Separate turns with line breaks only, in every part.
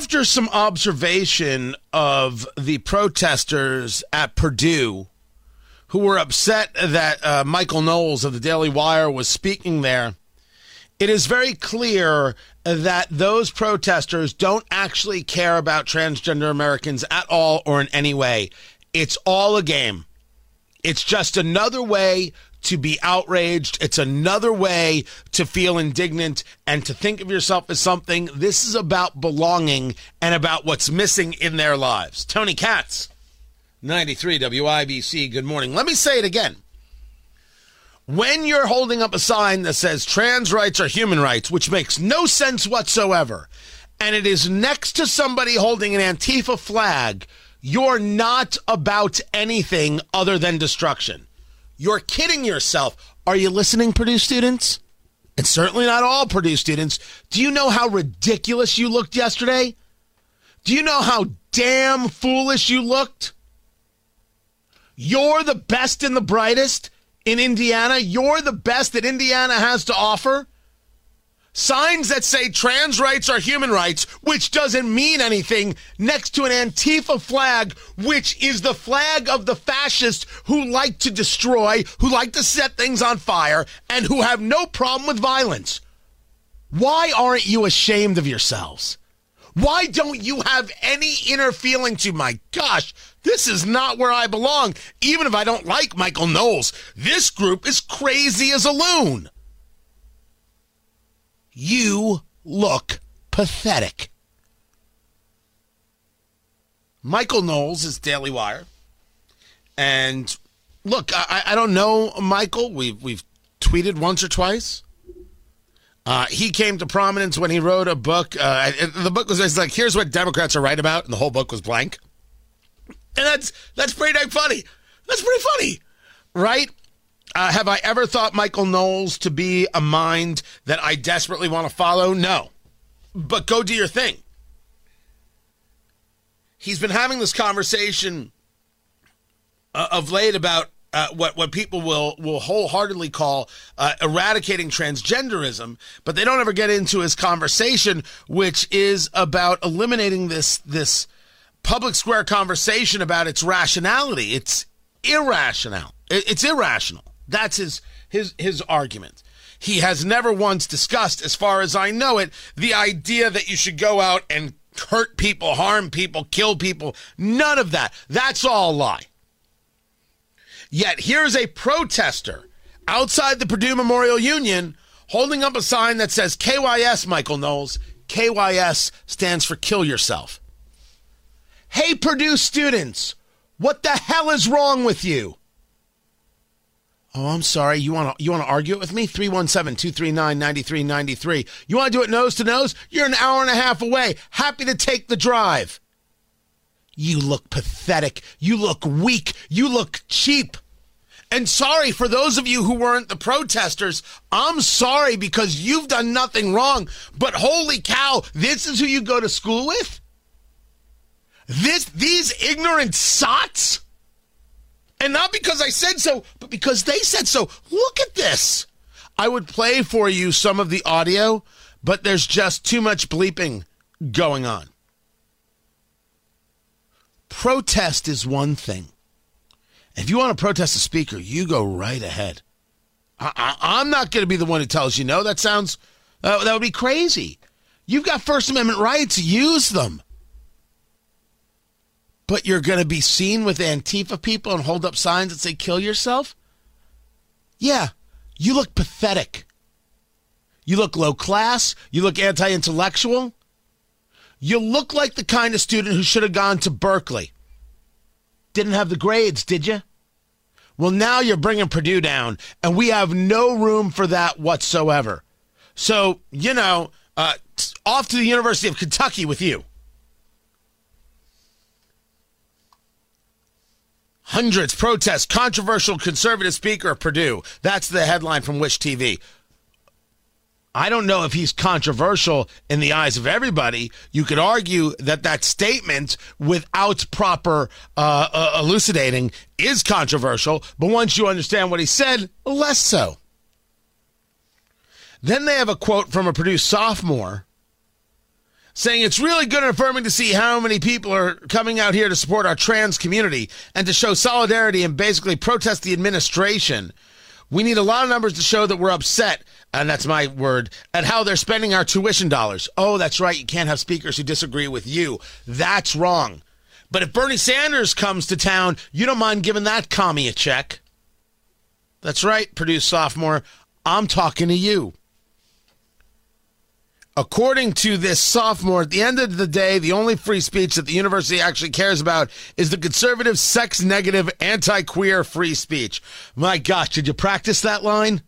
After some observation of the protesters at Purdue who were upset that uh, Michael Knowles of the Daily Wire was speaking there, it is very clear that those protesters don't actually care about transgender Americans at all or in any way. It's all a game. It's just another way to be outraged. It's another way to feel indignant and to think of yourself as something. This is about belonging and about what's missing in their lives. Tony Katz, 93 WIBC. Good morning. Let me say it again. When you're holding up a sign that says trans rights are human rights, which makes no sense whatsoever, and it is next to somebody holding an Antifa flag, you're not about anything other than destruction. You're kidding yourself. Are you listening, Purdue students? And certainly not all Purdue students. Do you know how ridiculous you looked yesterday? Do you know how damn foolish you looked? You're the best and the brightest in Indiana. You're the best that Indiana has to offer. Signs that say trans rights are human rights, which doesn't mean anything, next to an Antifa flag, which is the flag of the fascists who like to destroy, who like to set things on fire, and who have no problem with violence. Why aren't you ashamed of yourselves? Why don't you have any inner feeling to, my gosh, this is not where I belong, even if I don't like Michael Knowles. This group is crazy as a loon. You look pathetic. Michael Knowles is Daily Wire. And look, I, I don't know Michael. We've, we've tweeted once or twice. Uh, he came to prominence when he wrote a book. Uh, the book was like, "Here's what Democrats are right about," and the whole book was blank. And that's that's pretty dang funny. That's pretty funny, right? Uh, have I ever thought Michael Knowles to be a mind that I desperately want to follow? No. But go do your thing. He's been having this conversation uh, of late about uh, what what people will will wholeheartedly call uh, eradicating transgenderism, but they don't ever get into his conversation, which is about eliminating this this public square conversation about its rationality. It's irrational. It's irrational. That's his his his argument. He has never once discussed, as far as I know it, the idea that you should go out and hurt people, harm people, kill people. None of that. That's all a lie. Yet here's a protester outside the Purdue Memorial Union holding up a sign that says KYS, Michael Knowles. KYS stands for kill yourself. Hey, Purdue students, what the hell is wrong with you? Oh, I'm sorry. You want to you want to argue it with me? 317-239-9393. You want to do it nose to nose? You're an hour and a half away. Happy to take the drive. You look pathetic. You look weak. You look cheap. And sorry for those of you who weren't the protesters. I'm sorry because you've done nothing wrong. But holy cow, this is who you go to school with? This these ignorant sots? And not because I said so, but because they said so. Look at this. I would play for you some of the audio, but there's just too much bleeping going on. Protest is one thing. If you want to protest a speaker, you go right ahead. I, am not going to be the one who tells you no. That sounds, uh, that would be crazy. You've got First Amendment rights, use them but you're going to be seen with Antifa people and hold up signs that say kill yourself? Yeah, you look pathetic. You look low class. You look anti intellectual. You look like the kind of student who should have gone to Berkeley. Didn't have the grades, did you? Well, now you're bringing Purdue down, and we have no room for that whatsoever. So, you know, uh, off to the University of Kentucky with you. Hundreds protest controversial conservative speaker of Purdue. That's the headline from Wish TV. I don't know if he's controversial in the eyes of everybody. You could argue that that statement, without proper uh, uh, elucidating, is controversial. But once you understand what he said, less so. Then they have a quote from a Purdue sophomore saying it's really good and affirming to see how many people are coming out here to support our trans community and to show solidarity and basically protest the administration. We need a lot of numbers to show that we're upset, and that's my word, at how they're spending our tuition dollars. Oh, that's right. You can't have speakers who disagree with you. That's wrong. But if Bernie Sanders comes to town, you don't mind giving that commie a check. That's right, Purdue sophomore. I'm talking to you. According to this sophomore, at the end of the day, the only free speech that the university actually cares about is the conservative, sex negative, anti queer free speech. My gosh, did you practice that line?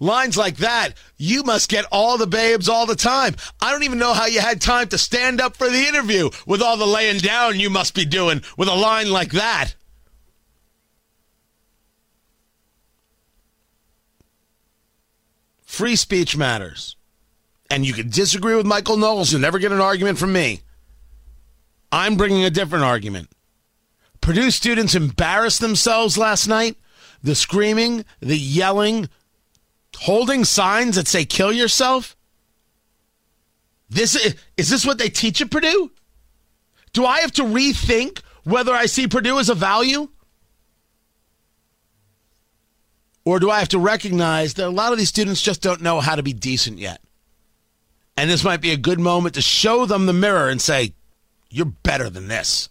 Lines like that, you must get all the babes all the time. I don't even know how you had time to stand up for the interview with all the laying down you must be doing with a line like that. Free speech matters and you can disagree with Michael Knowles. You'll never get an argument from me. I'm bringing a different argument. Purdue students embarrassed themselves last night. The screaming, the yelling, holding signs that say kill yourself. This is this what they teach at Purdue? Do I have to rethink whether I see Purdue as a value? Or do I have to recognize that a lot of these students just don't know how to be decent yet? And this might be a good moment to show them the mirror and say, You're better than this.